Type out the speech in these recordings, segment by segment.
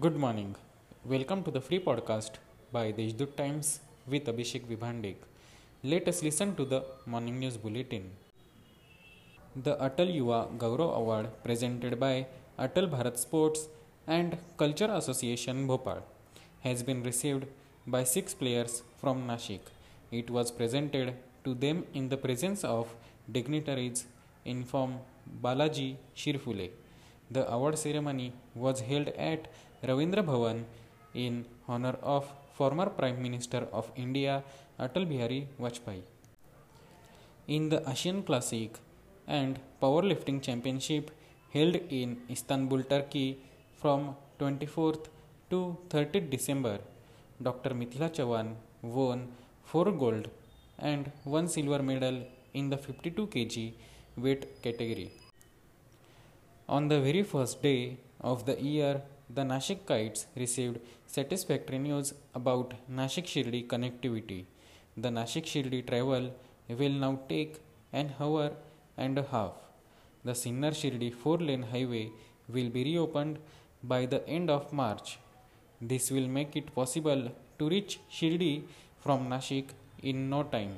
Good morning. Welcome to the free podcast by Deshdoot Times with Abhishek Vibhandik. Let us listen to the morning news bulletin. The Atal Yuva Gaurav Award presented by Atal Bharat Sports and Culture Association Bhopal has been received by six players from Nashik. It was presented to them in the presence of dignitaries in form Balaji Shirfule. The award ceremony was held at Ravindra Bhavan in honor of former Prime Minister of India Atal Bihari Vajpayee. In the Asian Classic and Powerlifting Championship held in Istanbul, Turkey from 24th to 30th December, Dr. Mithila Chavan won 4 gold and 1 silver medal in the 52 kg weight category. On the very first day of the year, the Nashikites received satisfactory news about Nashik Shirdi connectivity. The Nashik Shirdi travel will now take an hour and a half. The Sinnar Shirdi four lane highway will be reopened by the end of March. This will make it possible to reach Shirdi from Nashik in no time.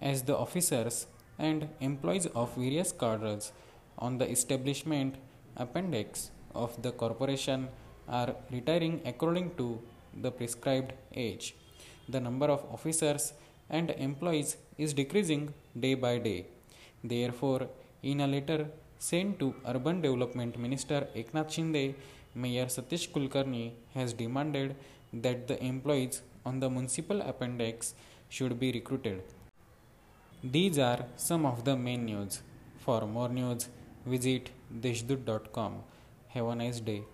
As the officers and employees of various cadres on the establishment appendix of the corporation are retiring according to the prescribed age. The number of officers and employees is decreasing day by day. Therefore, in a letter sent to Urban Development Minister Eknath Shinde, Mayor Satish Kulkarni has demanded that the employees on the municipal appendix should be recruited. These are some of the main news. For more news, visit deshdoot.com. Have a nice day.